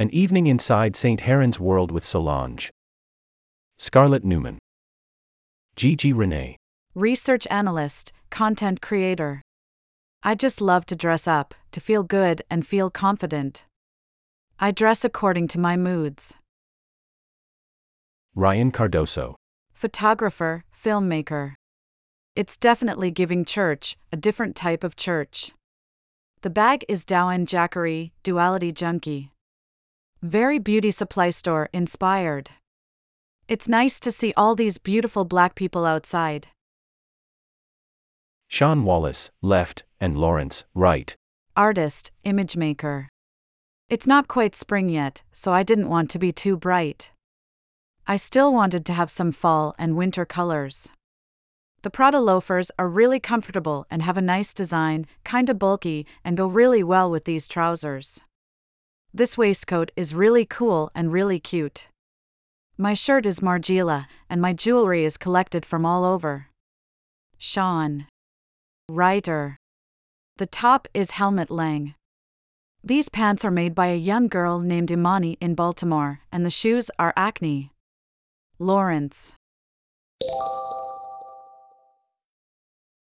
An Evening Inside St. Heron's World with Solange. Scarlett Newman. Gigi Renee. Research analyst, content creator. I just love to dress up, to feel good and feel confident. I dress according to my moods. Ryan Cardoso. Photographer, filmmaker. It's definitely giving church, a different type of church. The bag is Dowan Jackery, Duality Junkie. Very beauty supply store inspired. It's nice to see all these beautiful black people outside. Sean Wallace, left, and Lawrence, right. Artist, image maker. It's not quite spring yet, so I didn't want to be too bright. I still wanted to have some fall and winter colors. The Prada loafers are really comfortable and have a nice design, kinda bulky, and go really well with these trousers. This waistcoat is really cool and really cute. My shirt is Margiela, and my jewelry is collected from all over. Sean. Writer. The top is Helmut Lang. These pants are made by a young girl named Imani in Baltimore, and the shoes are Acne. Lawrence.